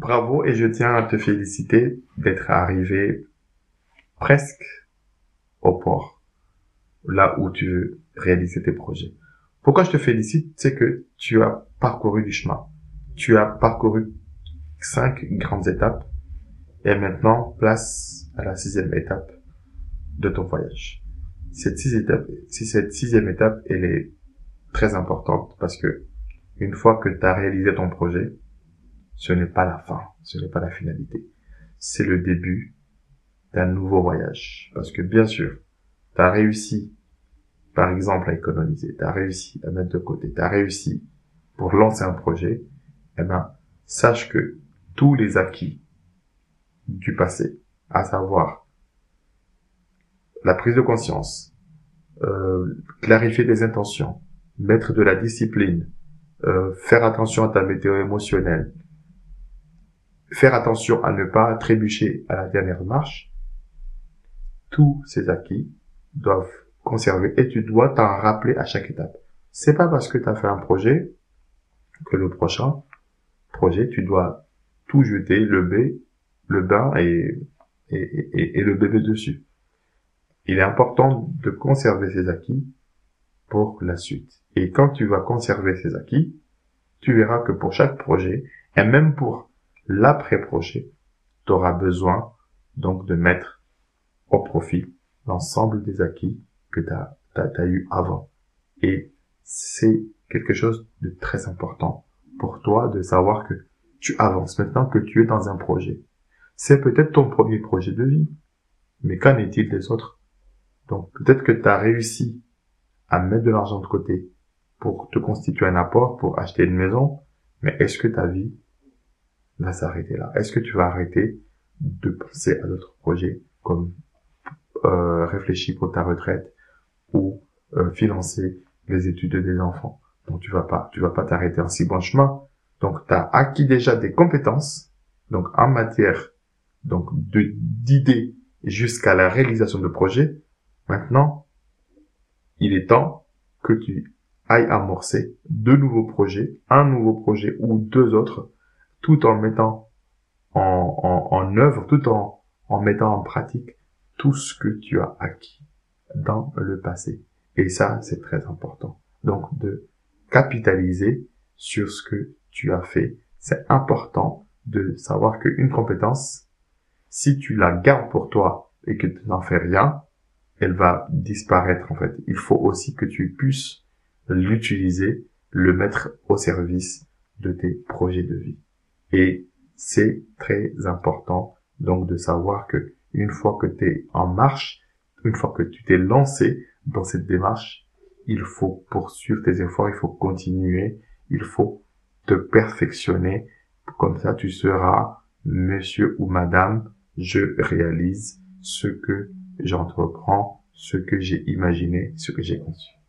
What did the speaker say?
bravo et je tiens à te féliciter d'être arrivé presque au port, là où tu veux réaliser tes projets. Pourquoi je te félicite, c'est que tu as parcouru du chemin. Tu as parcouru cinq grandes étapes et maintenant place à la sixième étape de ton voyage. Cette, cette sixième étape, elle est très importante parce que une fois que tu as réalisé ton projet, ce n'est pas la fin, ce n'est pas la finalité. C'est le début d'un nouveau voyage. Parce que bien sûr, tu as réussi, par exemple, à économiser, tu as réussi à mettre de côté, tu as réussi pour lancer un projet, eh ben, sache que tous les acquis du passé, à savoir la prise de conscience, euh, clarifier des intentions, mettre de la discipline, euh, faire attention à ta météo émotionnelle, faire attention à ne pas trébucher à la dernière marche, tous ces acquis doivent conserver et tu dois t'en rappeler à chaque étape. C'est pas parce que tu as fait un projet que le prochain projet, tu dois tout jeter, le B, le bain et, et, et, le bébé dessus. Il est important de conserver ces acquis pour la suite. Et quand tu vas conserver ces acquis, tu verras que pour chaque projet, et même pour l'après-projet, tu auras besoin donc de mettre au profit l'ensemble des acquis que tu as, eu avant. Et c'est quelque chose de très important pour toi de savoir que tu avances maintenant que tu es dans un projet. C'est peut-être ton premier projet de vie, mais qu'en est-il des autres? Donc peut-être que tu as réussi à mettre de l'argent de côté pour te constituer un apport, pour acheter une maison, mais est-ce que ta vie va s'arrêter là Est-ce que tu vas arrêter de penser à d'autres projets comme euh, réfléchir pour ta retraite ou euh, financer les études des enfants? Donc tu vas pas, tu vas pas t'arrêter en si bon chemin. Donc tu as acquis déjà des compétences, donc en matière donc d'idées jusqu'à la réalisation de projets. Maintenant, il est temps que tu ailles amorcer deux nouveaux projets, un nouveau projet ou deux autres tout en mettant en, en, œuvre, tout en, en mettant en pratique tout ce que tu as acquis dans le passé. Et ça, c'est très important. Donc, de capitaliser sur ce que tu as fait. C'est important de savoir qu'une compétence, si tu la gardes pour toi et que tu n'en fais rien, elle va disparaître en fait. Il faut aussi que tu puisses l'utiliser, le mettre au service de tes projets de vie. Et c'est très important donc de savoir que une fois que tu es en marche, une fois que tu t'es lancé dans cette démarche, il faut poursuivre tes efforts, il faut continuer, il faut te perfectionner. Comme ça, tu seras monsieur ou madame, je réalise ce que j'entreprends, ce que j'ai imaginé, ce que j'ai conçu.